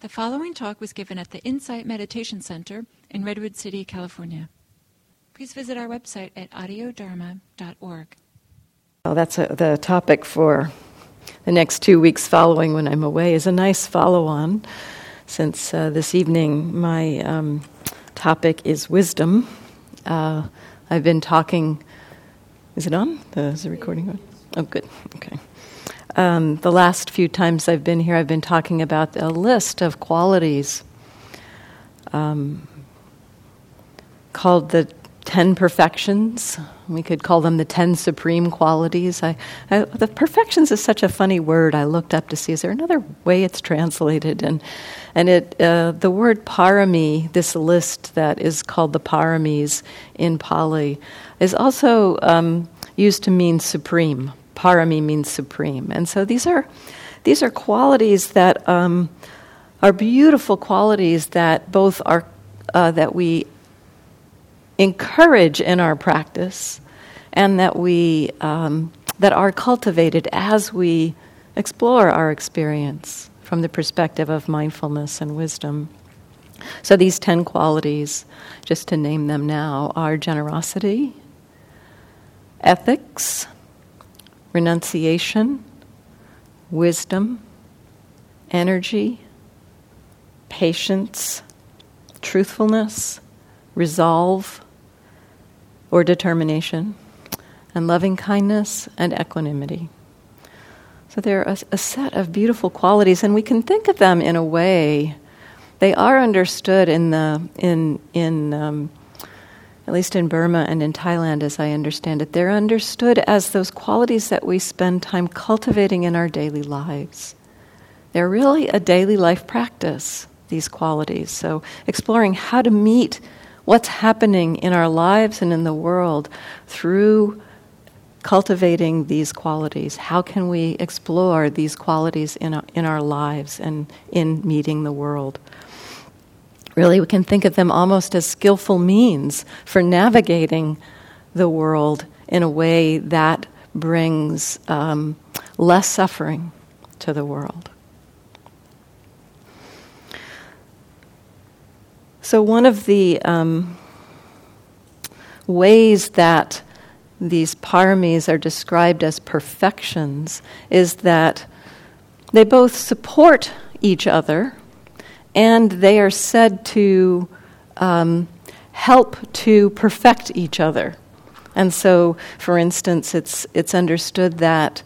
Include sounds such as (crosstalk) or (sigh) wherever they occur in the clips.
The following talk was given at the Insight Meditation Center in Redwood City, California. Please visit our website at audiodharma.org. Well, that's a, the topic for the next two weeks following when I'm away is a nice follow-on, since uh, this evening my um, topic is wisdom. Uh, I've been talking. Is it on? is the recording on? Oh, good. Okay. Um, the last few times I've been here, I've been talking about a list of qualities um, called the Ten Perfections. We could call them the Ten Supreme Qualities. I, I, the perfections is such a funny word. I looked up to see is there another way it's translated, and and it uh, the word parami, this list that is called the paramis in Pali, is also um, used to mean supreme parami means supreme. And so these are, these are qualities that um, are beautiful qualities that both are, uh, that we encourage in our practice and that we, um, that are cultivated as we explore our experience from the perspective of mindfulness and wisdom. So, these 10 qualities, just to name them now, are generosity, ethics, renunciation, wisdom, energy, patience, truthfulness, resolve or determination, and loving kindness and equanimity. So there are a, a, set of beautiful qualities, and we can think of them in a way. They are understood in the in in um, at least in Burma and in Thailand, as I understand it, they're understood as those qualities that we spend time cultivating in our daily lives. They're really a daily life practice, these qualities. So, exploring how to meet what's happening in our lives and in the world through cultivating these qualities. How can we explore these qualities in our, in our lives and in meeting the world? Really, we can think of them almost as skillful means for navigating the world in a way that brings um, less suffering to the world. So, one of the um, ways that these paramis are described as perfections is that they both support each other and they are said to um, help to perfect each other. And so, for instance, it's, it's understood that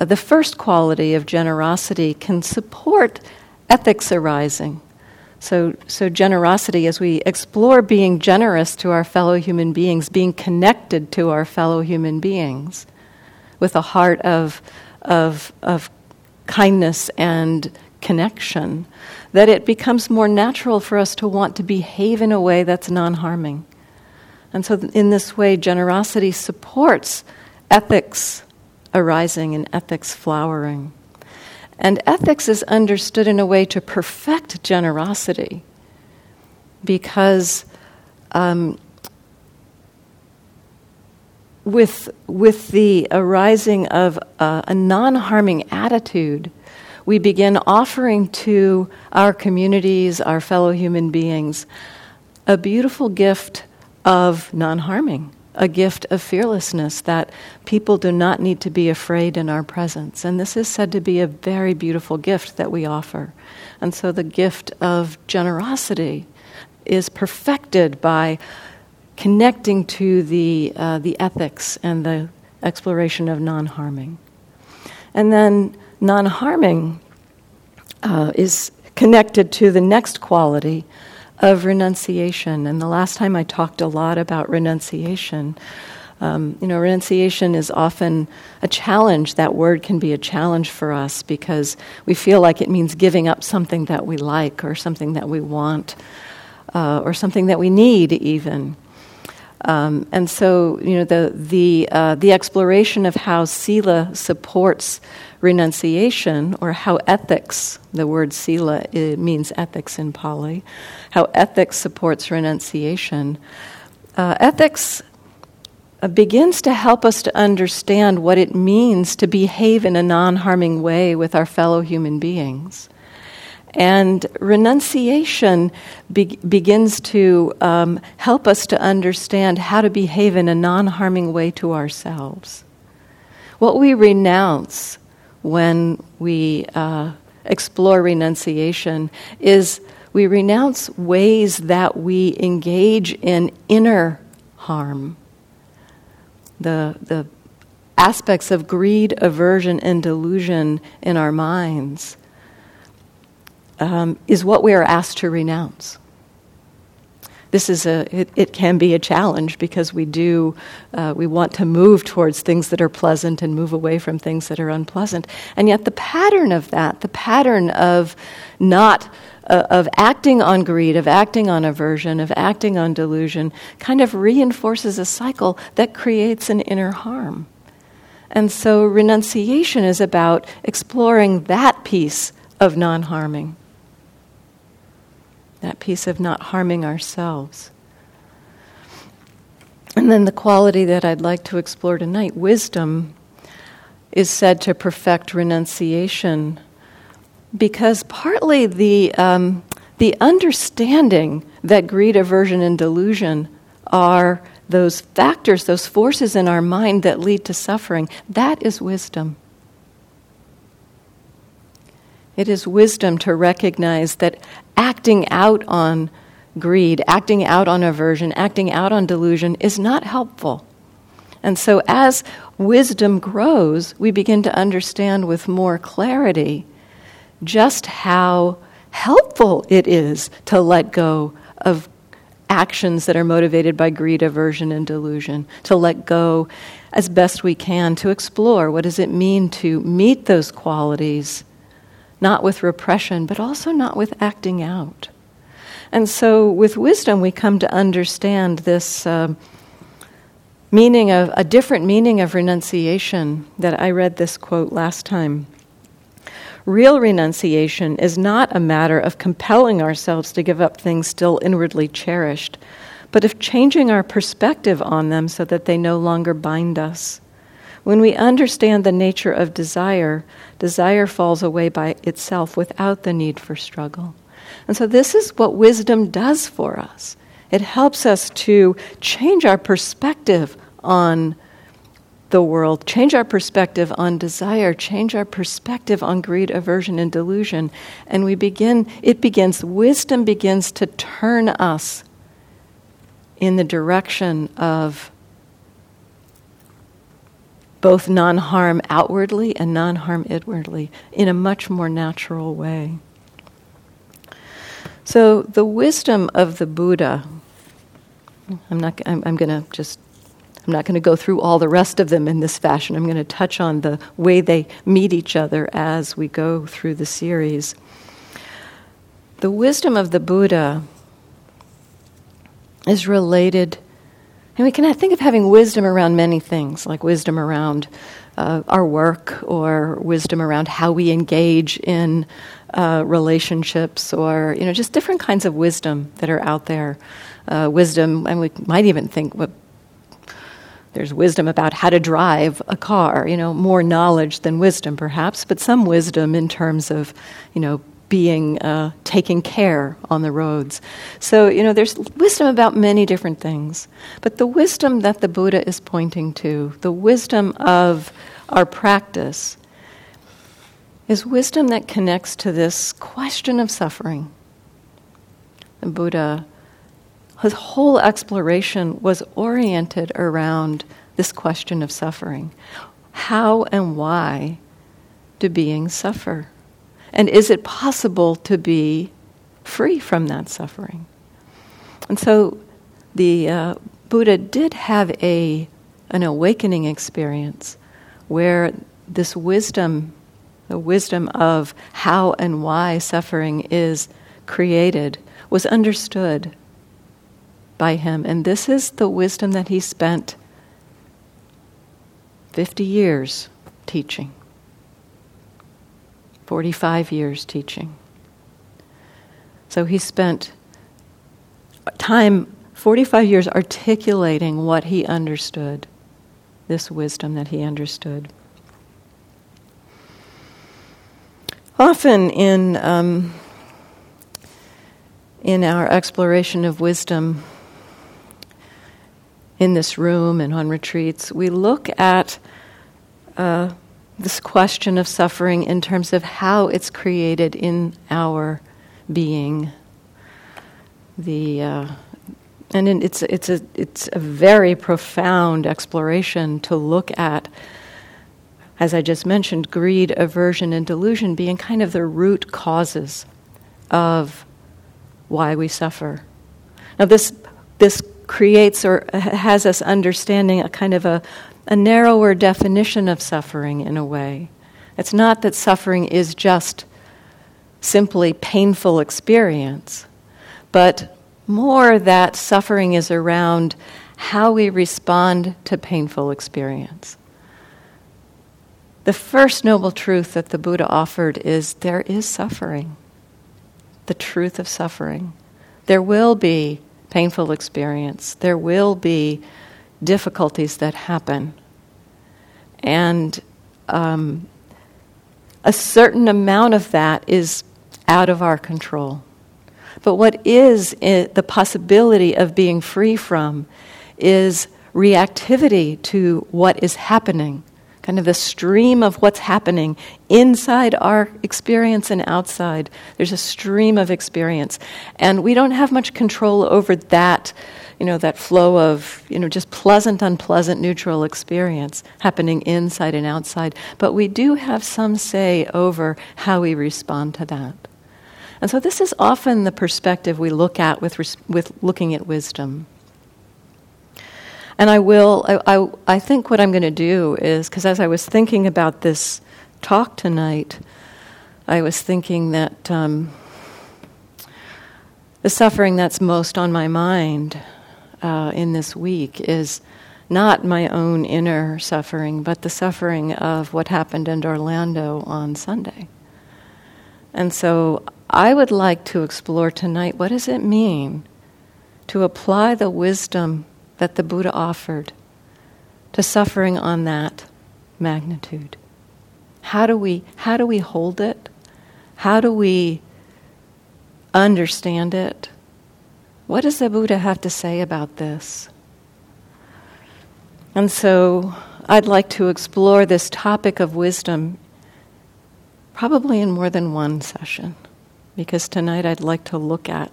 uh, the first quality of generosity can support ethics arising. So, so, generosity, as we explore being generous to our fellow human beings, being connected to our fellow human beings with a heart of, of, of kindness and connection, that it becomes more natural for us to want to behave in a way that's non harming. And so, in this way, generosity supports ethics arising and ethics flowering. And ethics is understood in a way to perfect generosity because um, with, with the arising of a non harming attitude, we begin offering to our communities, our fellow human beings, a beautiful gift of non harming, a gift of fearlessness that people do not need to be afraid in our presence. And this is said to be a very beautiful gift that we offer. And so the gift of generosity is perfected by connecting to the, uh, the ethics and the exploration of non harming. And then non harming uh, is connected to the next quality of renunciation. And the last time I talked a lot about renunciation. Um, you know, renunciation is often a challenge. That word can be a challenge for us because we feel like it means giving up something that we like or something that we want uh, or something that we need, even. Um, and so, you know, the, the, uh, the exploration of how Sila supports renunciation, or how ethics, the word Sila means ethics in Pali, how ethics supports renunciation. Uh, ethics uh, begins to help us to understand what it means to behave in a non harming way with our fellow human beings. And renunciation be- begins to um, help us to understand how to behave in a non harming way to ourselves. What we renounce when we uh, explore renunciation is we renounce ways that we engage in inner harm. The, the aspects of greed, aversion, and delusion in our minds um, is what we are asked to renounce. This is a, it, it can be a challenge because we do, uh, we want to move towards things that are pleasant and move away from things that are unpleasant. And yet, the pattern of that, the pattern of not uh, of acting on greed, of acting on aversion, of acting on delusion, kind of reinforces a cycle that creates an inner harm. And so renunciation is about exploring that piece of non harming, that piece of not harming ourselves. And then the quality that I'd like to explore tonight wisdom is said to perfect renunciation because partly the, um, the understanding that greed, aversion, and delusion are those factors, those forces in our mind that lead to suffering, that is wisdom. It is wisdom to recognize that acting out on greed, acting out on aversion, acting out on delusion is not helpful. And so, as wisdom grows, we begin to understand with more clarity just how helpful it is to let go of actions that are motivated by greed, aversion, and delusion, to let go as best we can, to explore what does it mean to meet those qualities, not with repression, but also not with acting out. And so, with wisdom, we come to understand this uh, meaning of a different meaning of renunciation that I read this quote last time. Real renunciation is not a matter of compelling ourselves to give up things still inwardly cherished, but of changing our perspective on them so that they no longer bind us. When we understand the nature of desire, desire falls away by itself without the need for struggle. And so, this is what wisdom does for us. It helps us to change our perspective on the world, change our perspective on desire, change our perspective on greed, aversion, and delusion. And we begin, it begins, wisdom begins to turn us in the direction of both non harm outwardly and non harm inwardly in a much more natural way. So, the wisdom of the Buddha, I'm, not, I'm, I'm going to just I'm not going to go through all the rest of them in this fashion. I'm going to touch on the way they meet each other as we go through the series. The wisdom of the Buddha is related, and we can think of having wisdom around many things, like wisdom around uh, our work or wisdom around how we engage in uh, relationships or you know just different kinds of wisdom that are out there. Uh, wisdom and we might even think what there's wisdom about how to drive a car, you know, more knowledge than wisdom perhaps, but some wisdom in terms of, you know, being uh, taking care on the roads. So, you know, there's wisdom about many different things. But the wisdom that the Buddha is pointing to, the wisdom of our practice, is wisdom that connects to this question of suffering. The Buddha his whole exploration was oriented around this question of suffering. How and why do beings suffer? And is it possible to be free from that suffering? And so the uh, Buddha did have a, an awakening experience where this wisdom, the wisdom of how and why suffering is created, was understood by him. And this is the wisdom that he spent 50 years teaching, 45 years teaching. So he spent time, 45 years, articulating what he understood, this wisdom that he understood. Often in um, in our exploration of wisdom in this room and on retreats, we look at uh, this question of suffering in terms of how it's created in our being. The uh, and it's it's a it's a very profound exploration to look at. As I just mentioned, greed, aversion, and delusion being kind of the root causes of why we suffer. Now, this this creates or has us understanding a kind of a, a narrower definition of suffering in a way. It's not that suffering is just simply painful experience, but more that suffering is around how we respond to painful experience. The first noble truth that the Buddha offered is there is suffering, the truth of suffering. There will be painful experience. There will be difficulties that happen. And um, a certain amount of that is out of our control. But what is the possibility of being free from is reactivity to what is happening kind of the stream of what's happening inside our experience and outside. There's a stream of experience. And we don't have much control over that, you know, that flow of, you know, just pleasant, unpleasant, neutral experience happening inside and outside. But we do have some say over how we respond to that. And so this is often the perspective we look at with, res- with looking at wisdom. And I will, I, I, I think what I'm going to do is, because as I was thinking about this talk tonight, I was thinking that um, the suffering that's most on my mind uh, in this week is not my own inner suffering, but the suffering of what happened in Orlando on Sunday. And so I would like to explore tonight what does it mean to apply the wisdom that the Buddha offered to suffering on that magnitude. How do we, how do we hold it? How do we understand it? What does the Buddha have to say about this? And so I'd like to explore this topic of wisdom probably in more than one session, because tonight I'd like to look at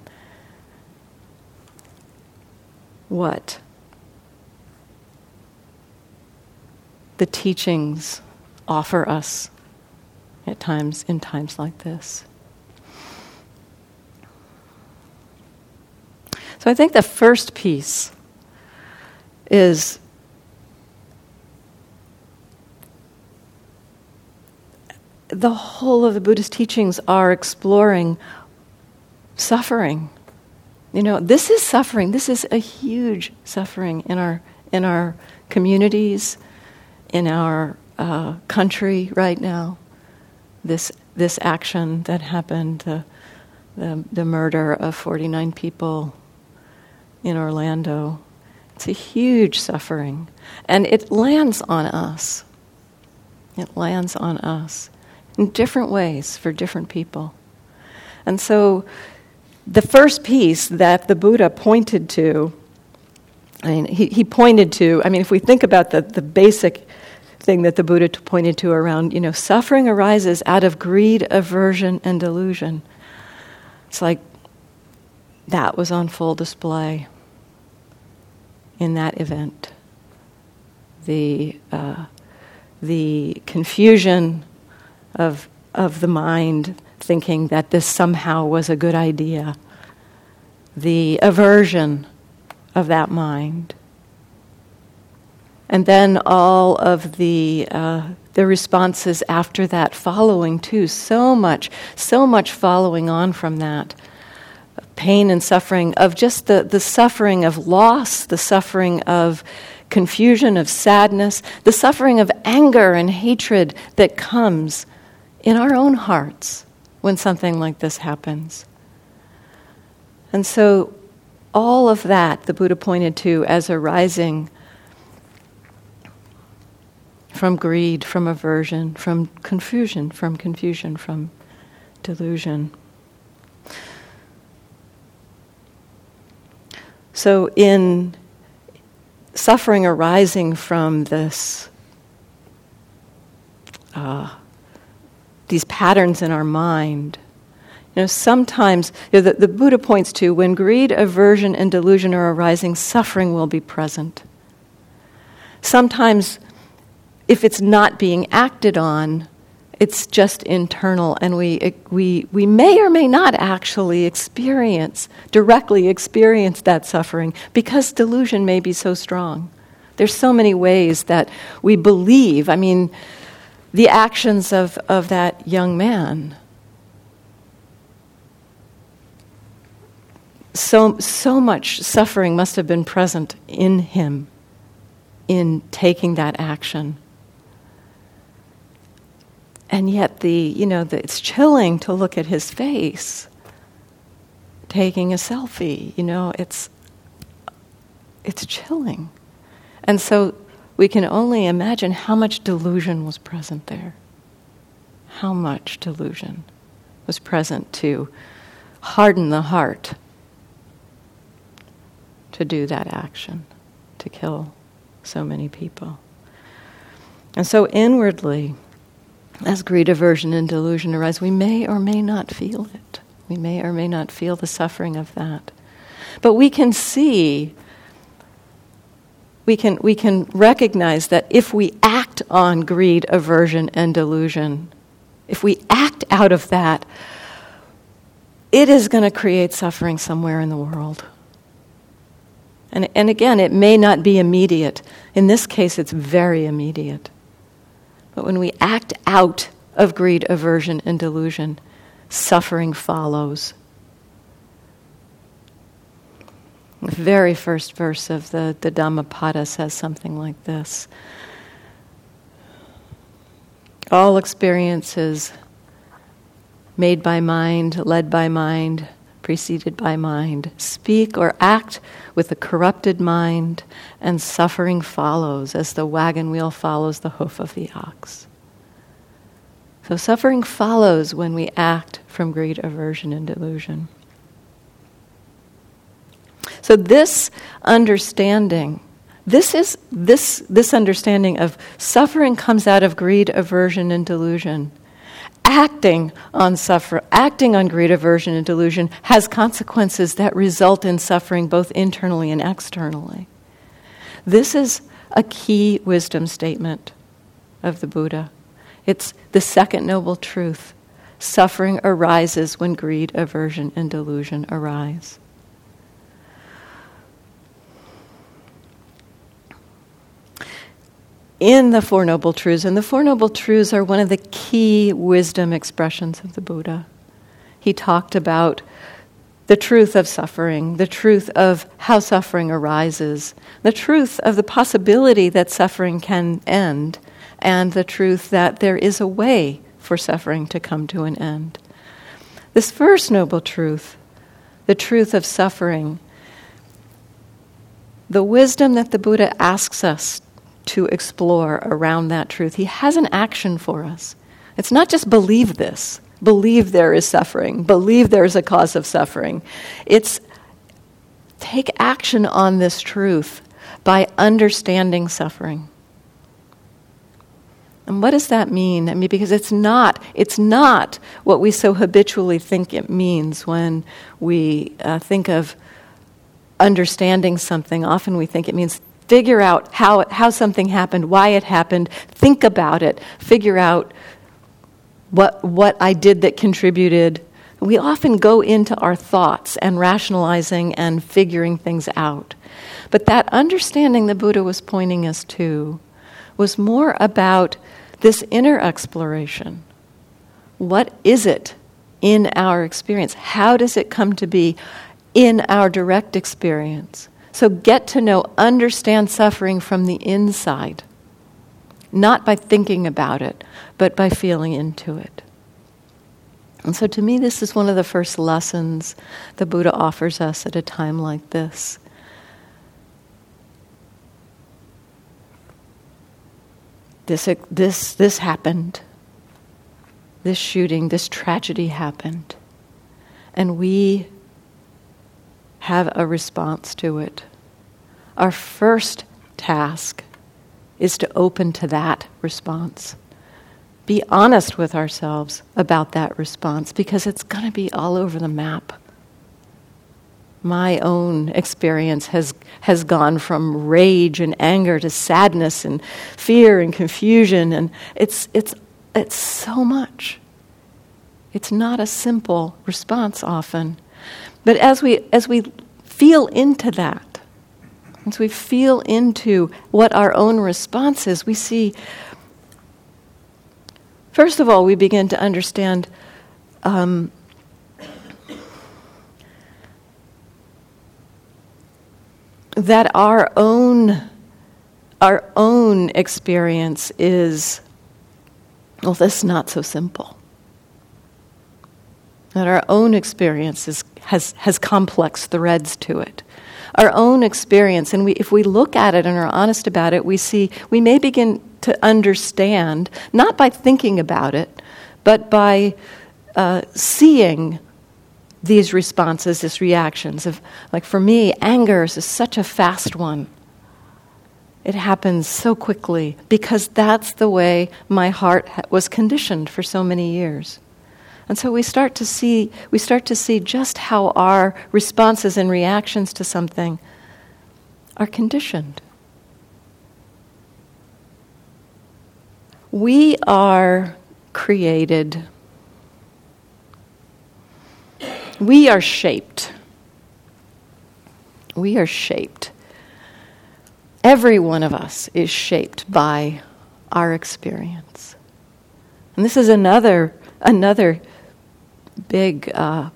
what the teachings offer us at times in times like this. So I think the first piece is the whole of the Buddhist teachings are exploring suffering. You know, this is suffering. This is a huge suffering in our in our communities, in our uh, country right now. This this action that happened, the, the, the murder of 49 people in Orlando, it's a huge suffering, and it lands on us. It lands on us in different ways for different people, and so the first piece that the Buddha pointed to. I mean, he, he pointed to, I mean, if we think about the, the basic thing that the Buddha pointed to around, you know, suffering arises out of greed, aversion, and delusion. It's like that was on full display in that event. The, uh, the confusion of, of the mind thinking that this somehow was a good idea, the aversion of that mind and then all of the uh, the responses after that following too. So much so much following on from that. Pain and suffering of just the, the suffering of loss the suffering of confusion of sadness the suffering of anger and hatred that comes in our own hearts when something like this happens. And so all of that the buddha pointed to as arising from greed, from aversion, from confusion, from confusion, from delusion. So, in suffering arising from this, uh, these patterns in our mind, you know, sometimes you know, the, the Buddha points to when greed, aversion, and delusion are arising, suffering will be present. Sometimes, if it's not being acted on, it's just internal, and we, we, we may or may not actually experience, directly experience that suffering because delusion may be so strong. There's so many ways that we believe. I mean, the actions of, of that young man. So, so much suffering must have been present in him in taking that action and yet the you know the, it's chilling to look at his face taking a selfie you know it's it's chilling. And so we can only imagine how much delusion was present there. How much delusion was present to harden the heart to do that action to kill so many people. And so inwardly as greed, aversion, and delusion arise, we may or may not feel it. We may or may not feel the suffering of that. But we can see, we can, we can recognize that if we act on greed, aversion, and delusion, if we act out of that, it is going to create suffering somewhere in the world. And, and again, it may not be immediate. In this case, it's very immediate. But when we act out of greed, aversion, and delusion, suffering follows. The very first verse of the, the Dhammapada says something like this All experiences made by mind, led by mind, preceded by mind. Speak or act with a corrupted mind, and suffering follows as the wagon wheel follows the hoof of the ox. So, suffering follows when we act from greed, aversion, and delusion. So, this understanding, this is this, this understanding of suffering comes out of greed, aversion, and delusion acting on suffer, acting on greed, aversion, and delusion has consequences that result in suffering both internally and externally. This is a key wisdom statement of the Buddha. It's the second noble truth. Suffering arises when greed, aversion, and delusion arise. In the Four Noble Truths. And the Four Noble Truths are one of the key wisdom expressions of the Buddha. He talked about the truth of suffering, the truth of how suffering arises, the truth of the possibility that suffering can end, and the truth that there is a way for suffering to come to an end. This first noble truth, the truth of suffering, the wisdom that the Buddha asks us to explore around that truth. He has an action for us. It's not just believe this, believe there is suffering, believe there is a cause of suffering. It's take action on this truth by understanding suffering. And what does that mean? I mean, because it's not, it's not what we so habitually think it means when we uh, think of understanding something. Often we think it means figure out how, how something happened, why it happened, think about it, figure out what, what I did that contributed. We often go into our thoughts and rationalizing and figuring things out. But that understanding the Buddha was pointing us to was more about this inner exploration. What is it in our experience? How does it come to be in our direct experience? So get to know, understand suffering from the inside, not by thinking about it, but by feeling into it. And so to me, this is one of the first lessons the Buddha offers us at a time like this. This, this, this happened. This shooting, this tragedy happened. And we have a response to it. Our first task is to open to that response. Be honest with ourselves about that response because it's going to be all over the map. My own experience has, has gone from rage and anger to sadness and fear and confusion, and it's, it's, it's so much. It's not a simple response often. But as we, as we feel into that, as we feel into what our own response is, we see, first of all, we begin to understand um, that our own, our own experience is, well, this is not so simple. That our own experience is, has, has complex threads to it. Our own experience, and we, if we look at it and are honest about it, we see we may begin to understand, not by thinking about it, but by uh, seeing these responses, these reactions of, like for me, anger is such a fast one. It happens so quickly because that's the way my heart was conditioned for so many years. And so we start to see we start to see just how our responses and reactions to something are conditioned. We are created. We are shaped. We are shaped. Every one of us is shaped by our experience. And this is another another big uh,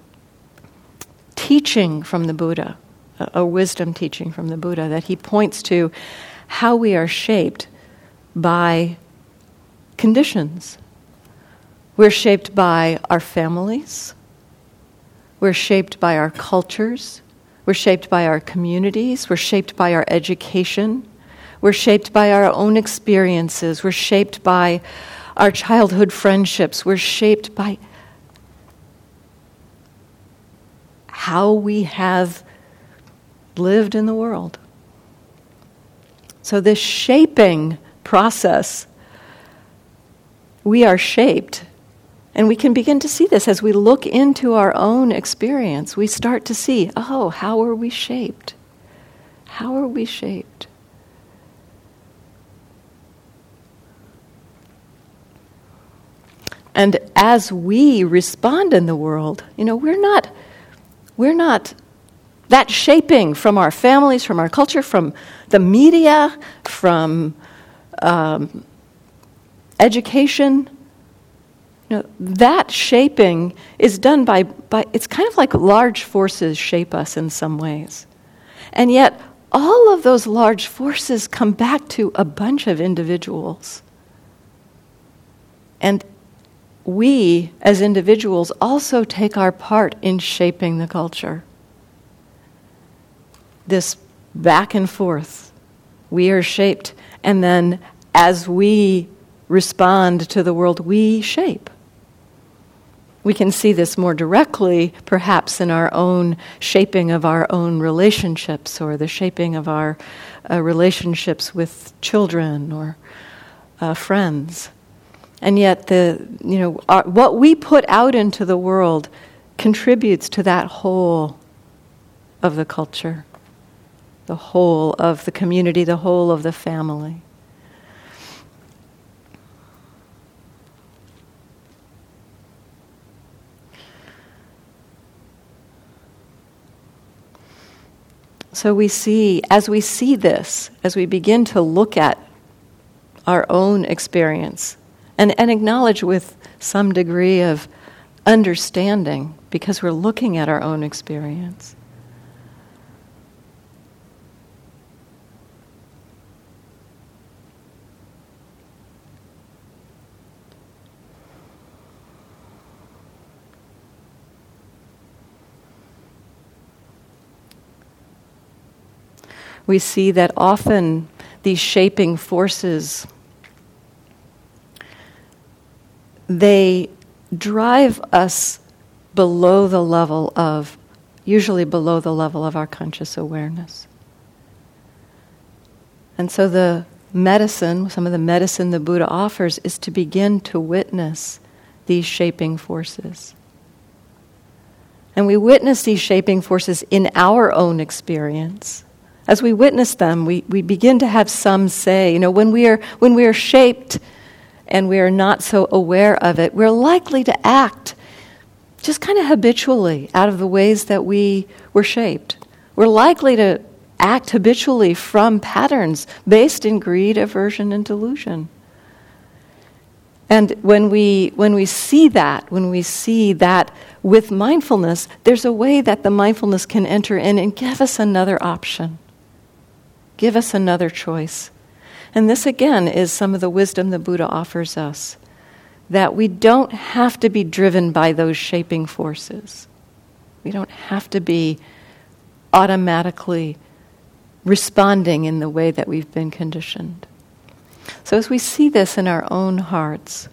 teaching from the Buddha, a, a wisdom teaching from the Buddha, that he points to how we are shaped by conditions. We're shaped by our families. We're shaped by our cultures. We're shaped by our communities. We're shaped by our education. We're shaped by our own experiences. We're shaped by our childhood friendships. We're shaped by how we have lived in the world. So, this shaping process, we are shaped. And we can begin to see this as we look into our own experience. We start to see, oh, how are we shaped? How are we shaped? And as we respond in the world, you know, we're not we're not that shaping from our families, from our culture, from the media, from um, education. You know, that shaping is done by, by, it's kind of like large forces shape us in some ways. And yet, all of those large forces come back to a bunch of individuals. And we, as individuals, also take our part in shaping the culture. This back and forth, we are shaped, and then as we respond to the world, we shape. We can see this more directly, perhaps, in our own shaping of our own relationships or the shaping of our uh, relationships with children or uh, friends. And yet, the, you know, our, what we put out into the world contributes to that whole of the culture, the whole of the community, the whole of the family. So we see, as we see this, as we begin to look at our own experience, and, and acknowledge with some degree of understanding because we're looking at our own experience. We see that often these shaping forces they drive us below the level of usually below the level of our conscious awareness. And so the medicine, some of the medicine the Buddha offers, is to begin to witness these shaping forces. And we witness these shaping forces in our own experience. As we witness them, we, we begin to have some say. You know, when we, are, when we are shaped and we are not so aware of it, we're likely to act just kind of habitually out of the ways that we were shaped. We're likely to act habitually from patterns based in greed, aversion, and delusion. And when we, when we see that, when we see that with mindfulness, there's a way that the mindfulness can enter in and give us another option, give us another choice. And this, again, is some of the wisdom the Buddha offers us that we don't have to be driven by those shaping forces. We don't have to be automatically responding in the way that we've been conditioned. So, as we see this in our own hearts,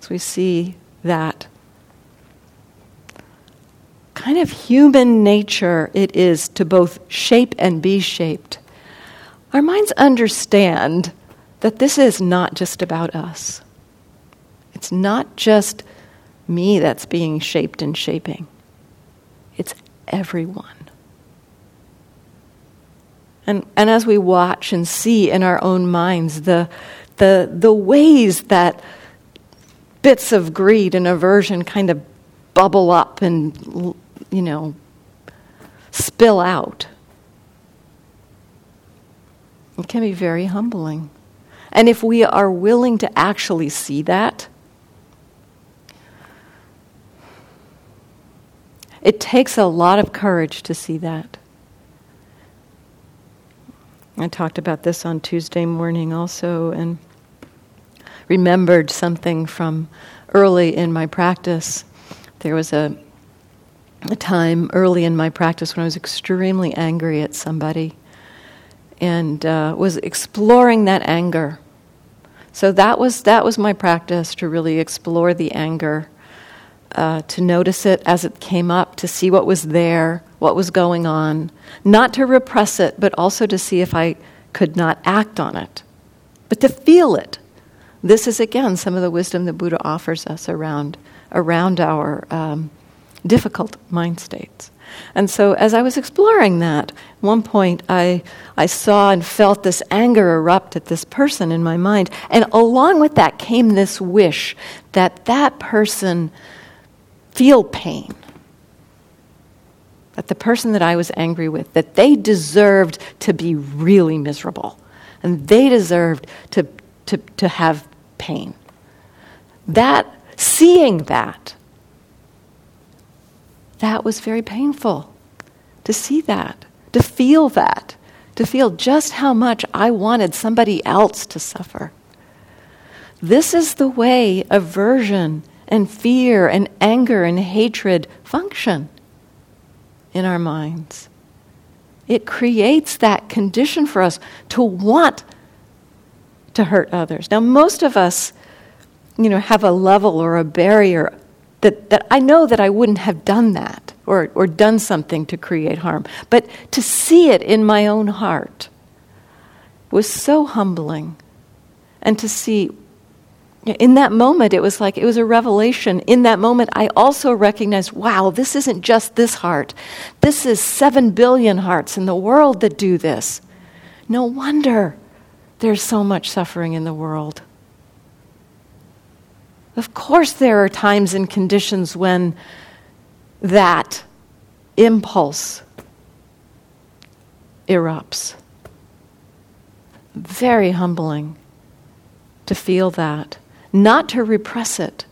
as we see that kind of human nature it is to both shape and be shaped, our minds understand that this is not just about us. It's not just me that's being shaped and shaping, it's everyone. And, and as we watch and see in our own minds the, the, the ways that bits of greed and aversion kind of bubble up and, you know, spill out, it can be very humbling. And if we are willing to actually see that, it takes a lot of courage to see that. I talked about this on Tuesday morning also and remembered something from early in my practice. There was a, a time early in my practice when I was extremely angry at somebody and uh, was exploring that anger. So that was, that was my practice to really explore the anger, uh, to notice it as it came up, to see what was there, what was going on, not to repress it, but also to see if I could not act on it, but to feel it. This is again some of the wisdom that Buddha offers us around, around our um, difficult mind states. And so, as I was exploring that, one point I, I saw and felt this anger erupt at this person in my mind. And along with that came this wish that that person feel pain that the person that I was angry with, that they deserved to be really miserable. And they deserved to, to, to have pain. That, seeing that, that was very painful to see that, to feel that, to feel just how much I wanted somebody else to suffer. This is the way aversion and fear and anger and hatred function in our minds. It creates that condition for us to want to hurt others. Now, most of us, you know, have a level or a barrier that, that I know that I wouldn't have done that or, or done something to create harm. But to see it in my own heart was so humbling. And to see in that moment, it was like it was a revelation. In that moment, I also recognized wow, this isn't just this heart. This is seven billion hearts in the world that do this. No wonder there's so much suffering in the world. Of course, there are times and conditions when that impulse erupts. Very humbling to feel that not to repress it,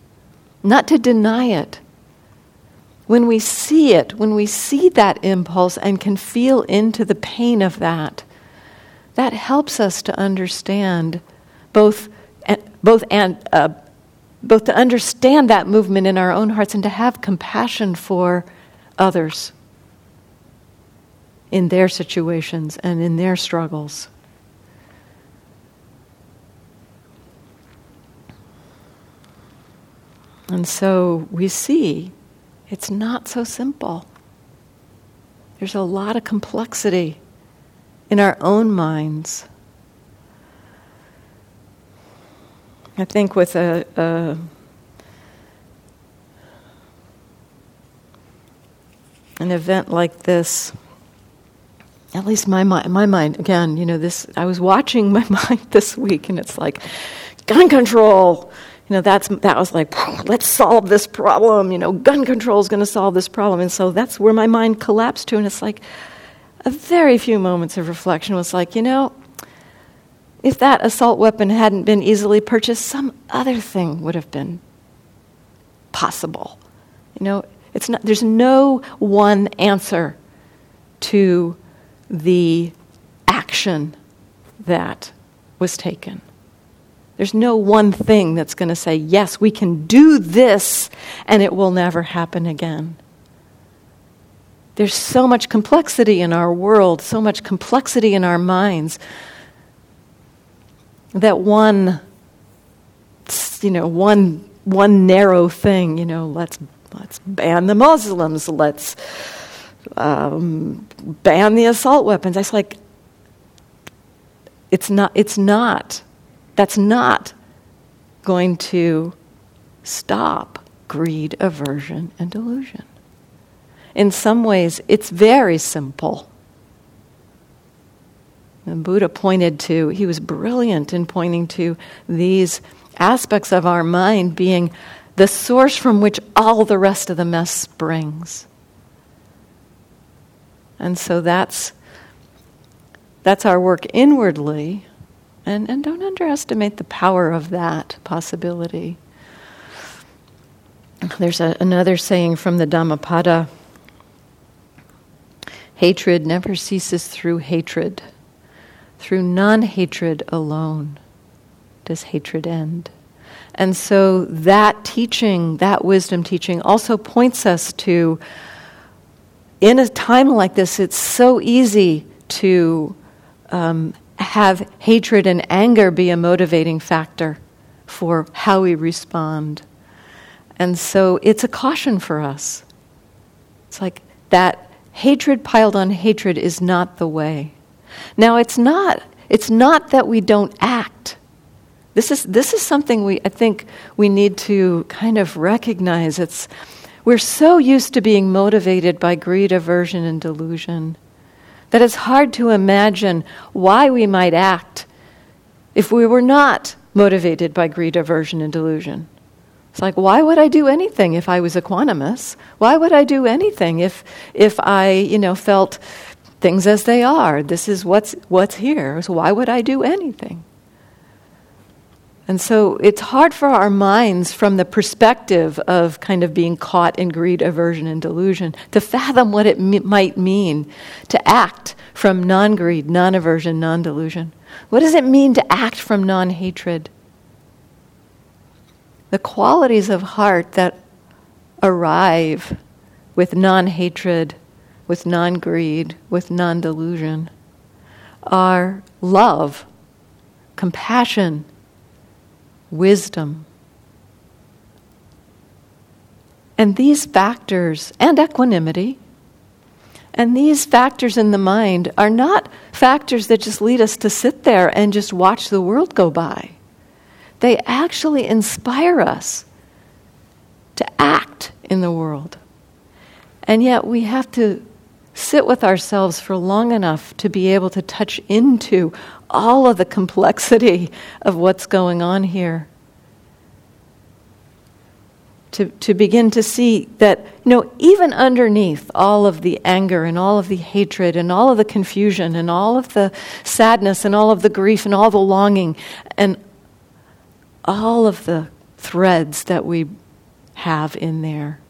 not to deny it. When we see it, when we see that impulse and can feel into the pain of that, that helps us to understand both, both, and, uh, both to understand that movement in our own hearts and to have compassion for others in their situations and in their struggles. And so we see it's not so simple. There's a lot of complexity in our own minds. I think with a, a an event like this, at least my mind, my mind again, you know, this. I was watching (laughs) my mind this week, and it's like gun control. You know, that's that was like, let's solve this problem. You know, gun control is going to solve this problem, and so that's where my mind collapsed to. And it's like a very few moments of reflection was like, you know, if that assault weapon hadn't been easily purchased, some other thing would have been possible. You know, it's not, there's no one answer to the action that was taken. There's no one thing that's going to say, yes, we can do this and it will never happen again. There's so much complexity in our world, so much complexity in our minds that one, you know, one, one narrow thing, you know, let's let's ban the Muslims, let's um, ban the assault weapons. I was like, it's not, it's not, that's not going to stop greed, aversion, and delusion. In some ways, it's very simple. And Buddha pointed to, he was brilliant in pointing to these aspects of our mind being the source from which all the rest of the mess springs. And so that's, that's our work inwardly. And, and don't underestimate the power of that possibility. There's a, another saying from the Dhammapada hatred never ceases through hatred. Through non hatred alone does hatred end. And so that teaching, that wisdom teaching, also points us to in a time like this, it's so easy to um, have hatred and anger be a motivating factor for how we respond. And so it's a caution for us. It's like that hatred piled on hatred is not the way. Now it's not it's not that we don't act. This is, this is something we, I think we need to kind of recognize. It's, we're so used to being motivated by greed, aversion, and delusion that it's hard to imagine why we might act if we were not motivated by greed, aversion, and delusion. It's like, why would I do anything if I was a equanimous? Why would I do anything if, if I, you know, felt things as they are? This is what's, what's here. So why would I do anything? And so it's hard for our minds, from the perspective of kind of being caught in greed, aversion, and delusion, to fathom what it m- might mean to act from non greed, non aversion, non delusion. What does it mean to act from non hatred? The qualities of heart that arrive with non hatred, with non greed, with non delusion are love, compassion, wisdom. And these factors, and equanimity, and these factors in the mind are not factors that just lead us to sit there and just watch the world go by. They actually inspire us to act in the world. And yet we have to sit with ourselves for long enough to be able to touch into all of the complexity of what's going on here. To, to begin to see that, you know, even underneath all of the anger and all of the hatred and all of the confusion and all of the sadness and all of the grief and all the longing and all of the threads that we have in there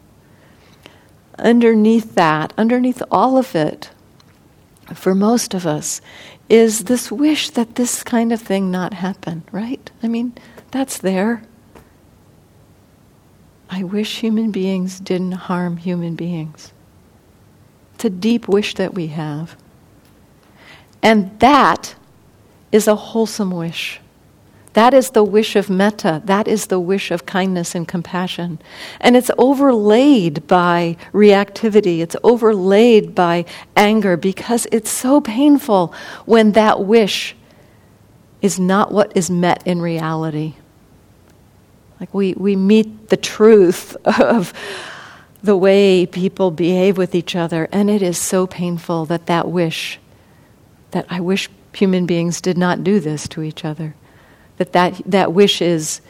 underneath that, underneath all of it, for most of us, is this wish that this kind of thing not happen, right? I mean, that's there. I wish human beings didn't harm human beings. It's a deep wish that we have. And that is a wholesome wish. That is the wish of metta. That is the wish of kindness and compassion. And it's overlaid by reactivity. It's overlaid by anger because it's so painful when that wish is not what is met in reality. Like we, we meet the truth of the way people behave with each other, and it is so painful that that wish, that I wish human beings did not do this to each other that that, that wish is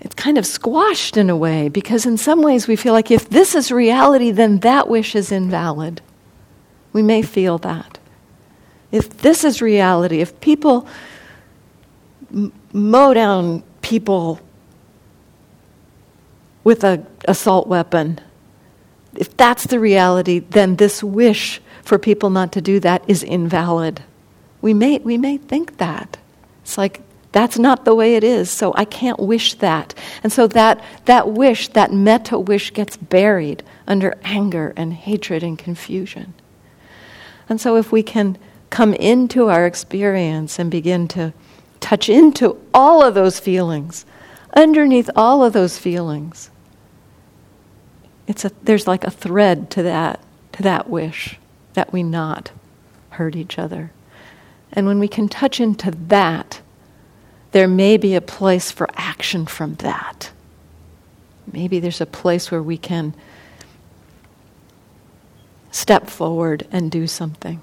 it's kind of squashed in a way because in some ways we feel like if this is reality then that wish is invalid. We may feel that. If this is reality if people m- mow down people with an assault weapon if that's the reality then this wish for people not to do that is invalid. We may we may think that. It's like that's not the way it is, so I can't wish that. And so that, that wish, that metta wish, gets buried under anger and hatred and confusion. And so if we can come into our experience and begin to touch into all of those feelings, underneath all of those feelings, it's a, there's like a thread to that, to that wish that we not hurt each other. And when we can touch into that, there may be a place for action from that. Maybe there's a place where we can step forward and do something.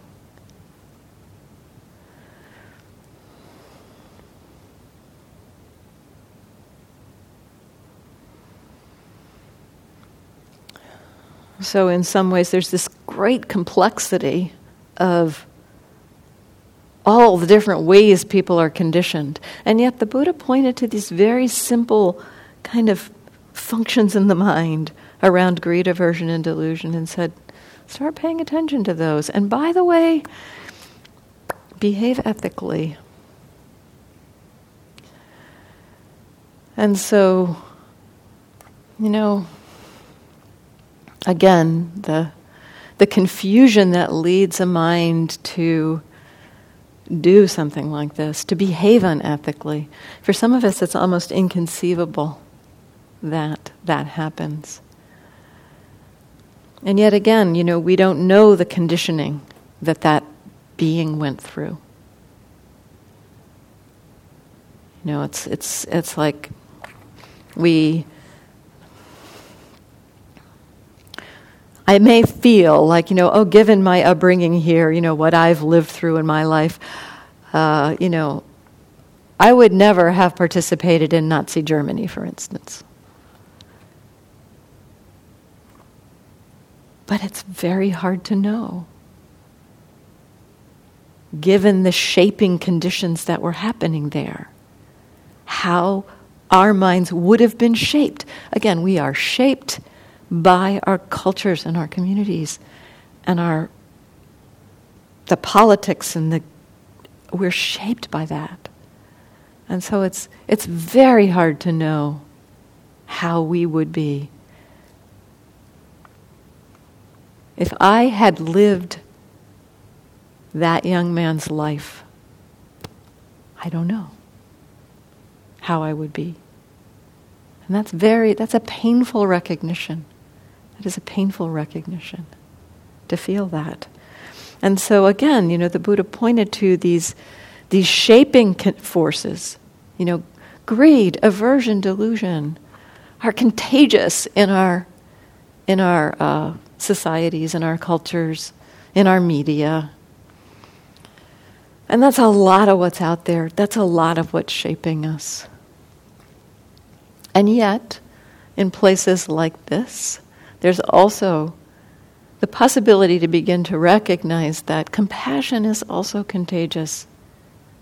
So, in some ways, there's this great complexity of all the different ways people are conditioned. And yet the Buddha pointed to these very simple kind of functions in the mind around greed, aversion, and delusion and said, start paying attention to those. And by the way, behave ethically. And so, you know, again, the, the confusion that leads a mind to do something like this, to behave unethically. For some of us, it's almost inconceivable that that happens. And yet again, you know, we don't know the conditioning that that being went through. You know, it's, it's, it's like we I may feel like, you know, oh, given my upbringing here, you know, what I've lived through in my life, uh, you know, I would never have participated in Nazi Germany, for instance. But it's very hard to know, given the shaping conditions that were happening there, how our minds would have been shaped. Again, we are shaped by our cultures and our communities and our the politics and the we're shaped by that. And so it's it's very hard to know how we would be. If I had lived that young man's life, I don't know how I would be. And that's very that's a painful recognition. It is a painful recognition to feel that. And so again, you know, the Buddha pointed to these, these shaping forces, you know, greed, aversion, delusion, are contagious in our, in our uh, societies, in our cultures, in our media. And that's a lot of what's out there. That's a lot of what's shaping us. And yet, in places like this, there's also the possibility to begin to recognize that compassion is also contagious,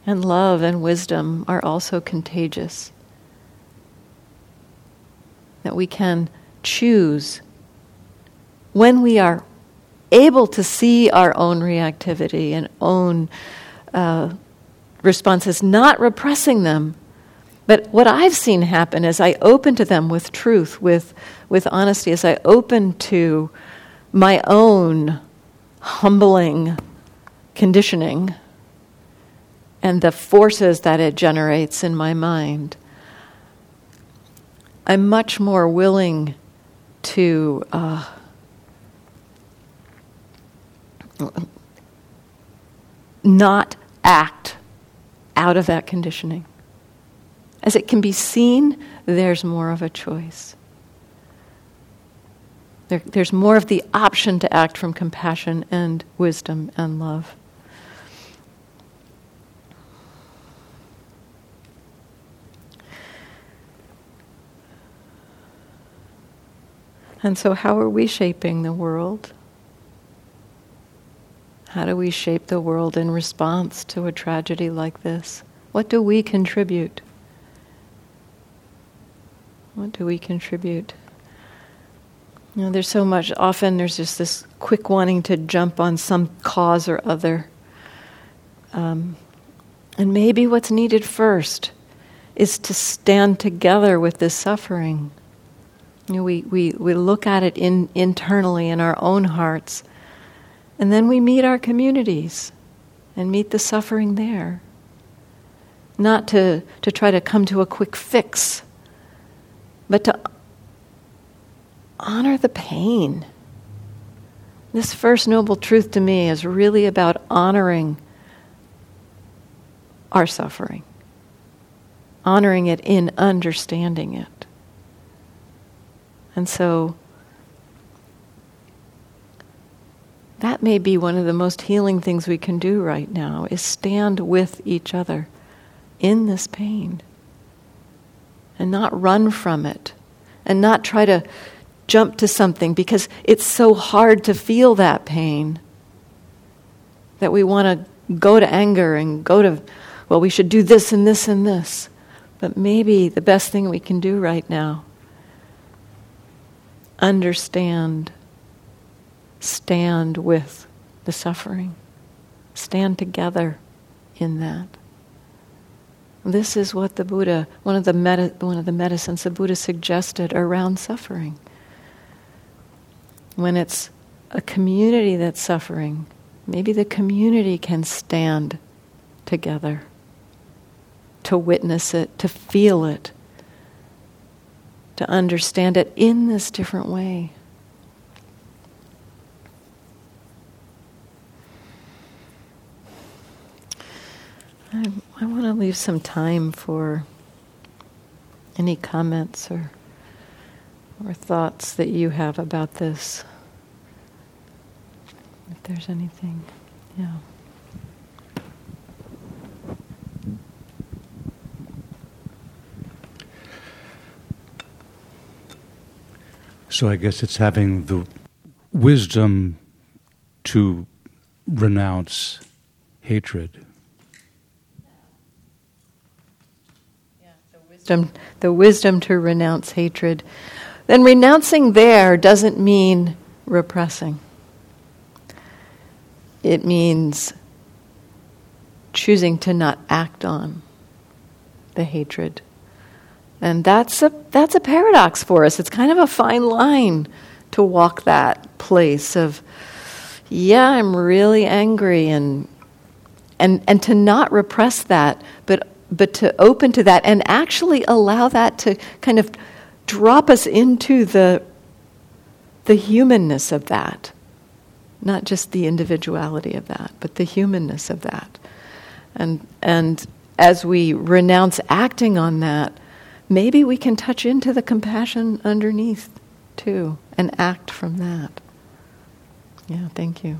and love and wisdom are also contagious. That we can choose when we are able to see our own reactivity and own uh, responses, not repressing them, but what I've seen happen is I open to them with truth, with, with honesty, as I open to my own humbling conditioning and the forces that it generates in my mind, I'm much more willing to uh, not act out of that conditioning. As it can be seen, there's more of a choice. There, there's more of the option to act from compassion and wisdom and love. And so, how are we shaping the world? How do we shape the world in response to a tragedy like this? What do we contribute? What do we contribute? You know, there's so much, often there's just this quick wanting to jump on some cause or other. Um, and maybe what's needed first is to stand together with this suffering. You know, we, we, we look at it in, internally in our own hearts and then we meet our communities and meet the suffering there. Not to, to try to come to a quick fix, but to honor the pain. This first noble truth to me is really about honoring our suffering, honoring it in understanding it. And so that may be one of the most healing things we can do right now is stand with each other in this pain and not run from it and not try to jump to something because it's so hard to feel that pain that we want to go to anger and go to well we should do this and this and this but maybe the best thing we can do right now understand stand with the suffering, stand together in that. This is what the Buddha, one of the, one of the medicines the Buddha suggested around suffering. When it's a community that's suffering, maybe the community can stand together to witness it, to feel it, to understand it in this different way. I, I want to leave some time for any comments or or thoughts that you have about this. If there's anything, yeah. So I guess it's having the wisdom to renounce hatred. Wisdom, the wisdom to renounce hatred, then renouncing there doesn't mean repressing. It means choosing to not act on the hatred. And that's a, that's a paradox for us. It's kind of a fine line to walk that place of, yeah, I'm really angry, and, and, and to not repress that, but but to open to that and actually allow that to kind of drop us into the, the humanness of that. Not just the individuality of that, but the humanness of that. And, and as we renounce acting on that, maybe we can touch into the compassion underneath too and act from that. Yeah, thank you.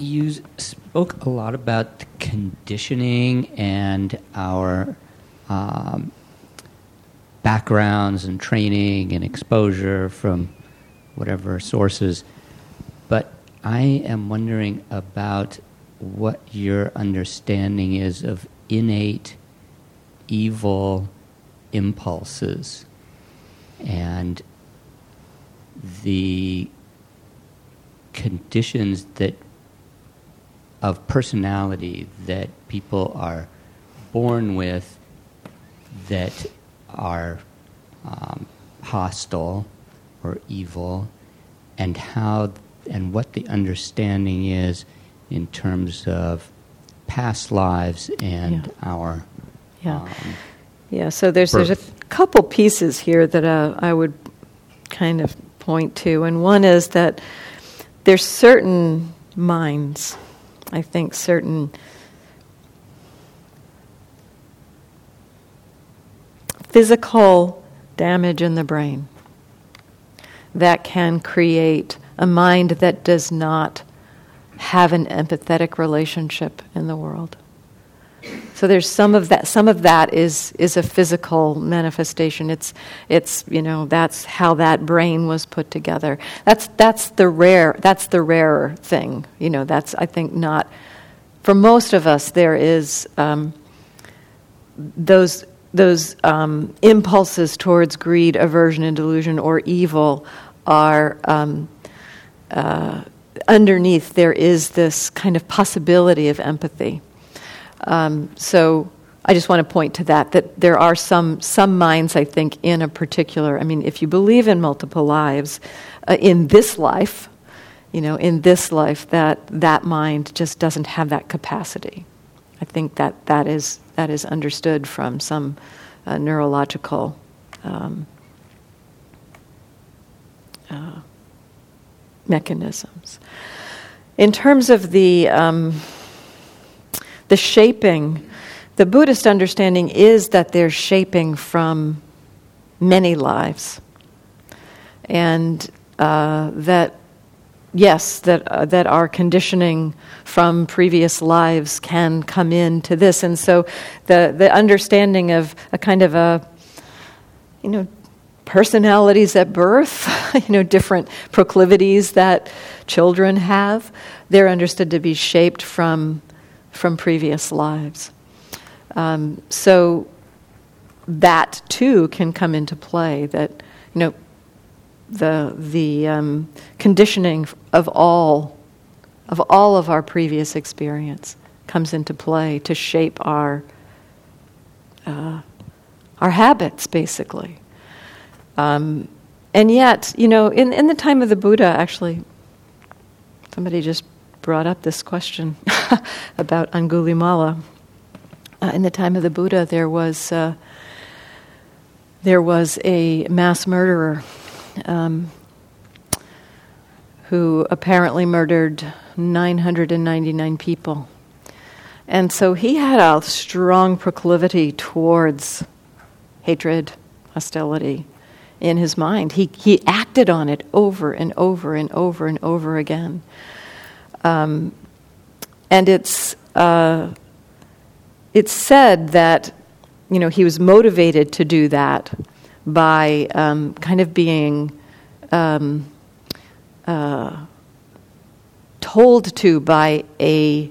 You spoke a lot about conditioning and our um, backgrounds and training and exposure from whatever sources. But I am wondering about what your understanding is of innate evil impulses and the conditions that of personality that people are born with that are um, hostile or evil, and how and what the understanding is in terms of past lives and Yeah. our Yeah. um, Yeah, so there's there's a couple pieces here that uh, I would kind of point to, and one is that there's certain minds, I think certain physical damage in the brain that can create a mind that does not have an empathetic relationship in the world. So there's some of that. Some of that is is a physical manifestation. It's it's you know that's how that brain was put together. That's that's the rare. That's the rarer thing. You know that's I think not for most of us. There is um, those those um, impulses towards greed, aversion, and delusion, or evil are. Um, uh, underneath, there is this kind of possibility of empathy. Um, so I just want to point to that, that there are some, some minds, I think, in a particular, I mean, if you believe in multiple lives, uh, in this life, you know, in this life, that that mind just doesn't have that capacity. I think that that is, that is understood from some uh, neurological um, uh, mechanisms. In terms of the um, the shaping, the Buddhist understanding is that they're shaping from many lives, and uh, that yes, that uh, that our conditioning from previous lives can come into this, and so the the understanding of a kind of a you know personalities at birth, (laughs) you know, different proclivities that children have, they're understood to be shaped from, from previous lives. Um, so that too can come into play. That you know, the the um, conditioning of all of all of our previous experience comes into play to shape our uh, our habits, basically. Um, and yet, you know, in, in the time of the Buddha, actually, somebody just brought up this question (laughs) about Angulimala. Uh, in the time of the Buddha, there was uh, there was a mass murderer um, who apparently murdered 999 people, and so he had a strong proclivity towards hatred, hostility in his mind. He, he acted on it over and over and over and over again. Um, and it's, uh, it's said that, you know, he was motivated to do that by um, kind of being um, uh, told to by a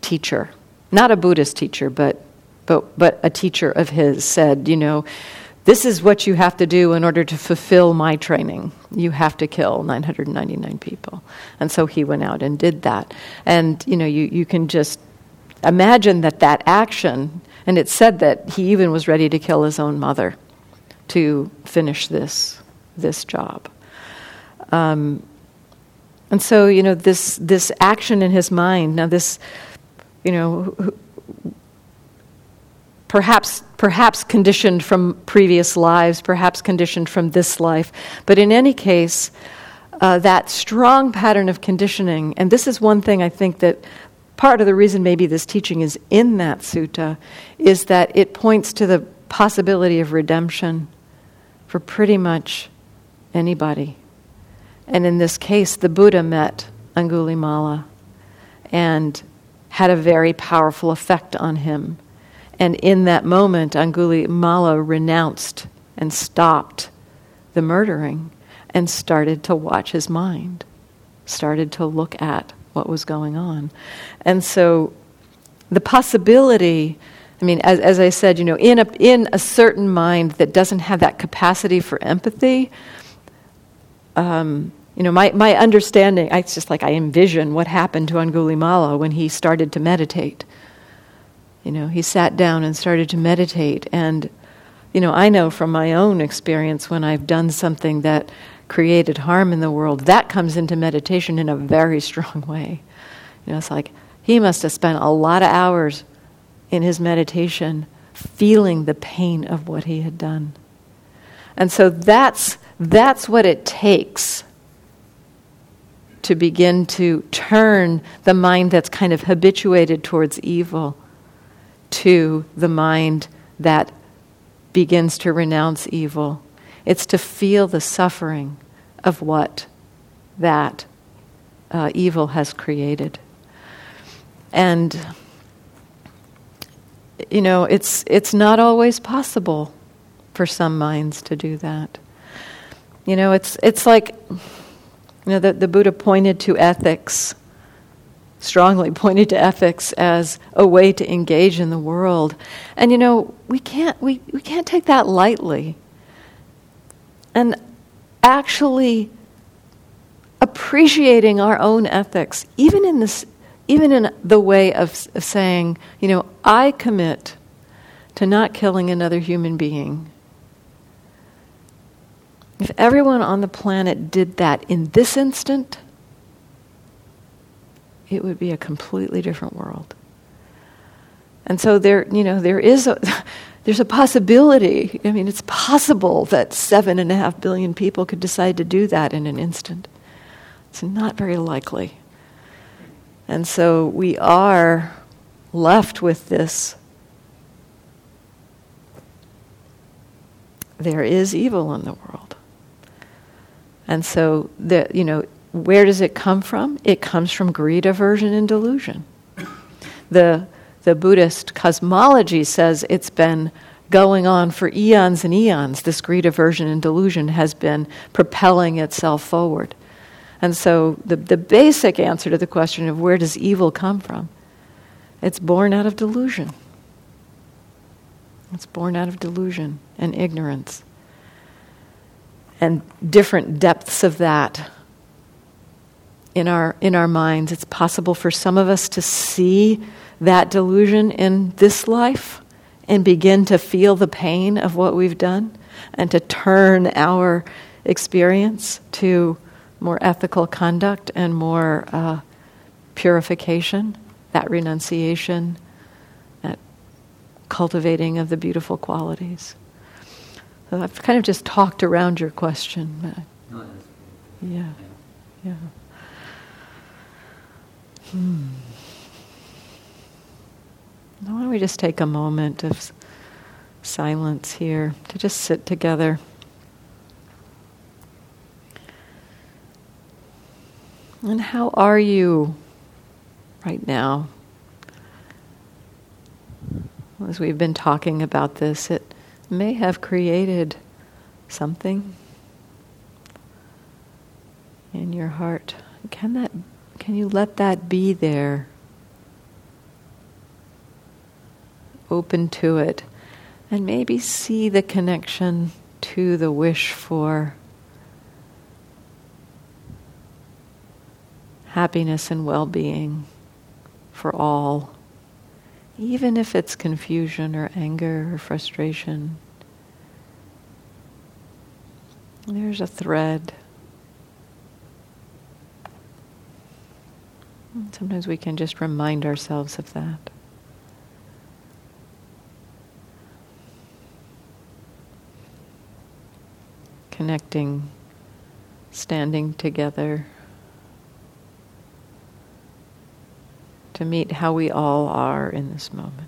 teacher, not a Buddhist teacher, but, but, but a teacher of his said, you know, this is what you have to do in order to fulfill my training. You have to kill 999 people. And so he went out and did that. And, you know, you, you can just imagine that that action, and it said that he even was ready to kill his own mother to finish this, this job. Um, and so, you know, this, this action in his mind, now this, you know, perhaps perhaps conditioned from previous lives, perhaps conditioned from this life. But in any case, uh, that strong pattern of conditioning, and this is one thing I think that part of the reason maybe this teaching is in that sutta, is that it points to the possibility of redemption for pretty much anybody. And in this case, the Buddha met Angulimala and had a very powerful effect on him. And in that moment, Angulimala renounced and stopped the murdering and started to watch his mind, started to look at what was going on. And so the possibility, I mean, as, as I said, you know, in a, in a certain mind that doesn't have that capacity for empathy, um, you know, my, my understanding, it's just like I envision what happened to Angulimala when he started to meditate You know, he sat down and started to meditate. And, you know, I know from my own experience when I've done something that created harm in the world, that comes into meditation in a very (laughs) strong way. You know, it's like he must have spent a lot of hours in his meditation feeling the pain of what he had done. And so that's, that's what it takes to begin to turn the mind that's kind of habituated towards evil to the mind that begins to renounce evil. It's to feel the suffering of what that uh, evil has created. And, you know, it's, it's not always possible for some minds to do that. You know, it's, it's like you know, the, the Buddha pointed to ethics, strongly pointed to ethics as a way to engage in the world. And you know, we can't, we, we can't take that lightly. And actually appreciating our own ethics, even in this even in the way of, of saying, you know, I commit to not killing another human being if everyone on the planet did that in this instant, it would be a completely different world. And so there, you know, there is a, (laughs) there's a possibility. I mean, it's possible that seven and a half billion people could decide to do that in an instant. It's not very likely. And so we are left with this. There is evil in the world. And so, the, you know, where does it come from? It comes from greed, aversion, and delusion. The, the Buddhist cosmology says it's been going on for eons and eons. This greed, aversion, and delusion has been propelling itself forward. And so, the, the basic answer to the question of where does evil come from? It's born out of delusion. It's born out of delusion and ignorance and different depths of that in our in our minds. It's possible for some of us to see that delusion in this life and begin to feel the pain of what we've done and to turn our experience to more ethical conduct and more uh, purification, that renunciation, that cultivating of the beautiful qualities. So I've kind of just talked around your question. yeah, yeah. Hmm. Why don't we just take a moment of silence here to just sit together? And how are you right now? As we've been talking about this, it may have created something in your heart. Can that can you let that be there? Open to it and maybe see the connection to the wish for happiness and well-being for all even if it's confusion or anger or frustration. There's a thread. Sometimes we can just remind ourselves of that. Connecting, standing together. to meet how we all are in this moment.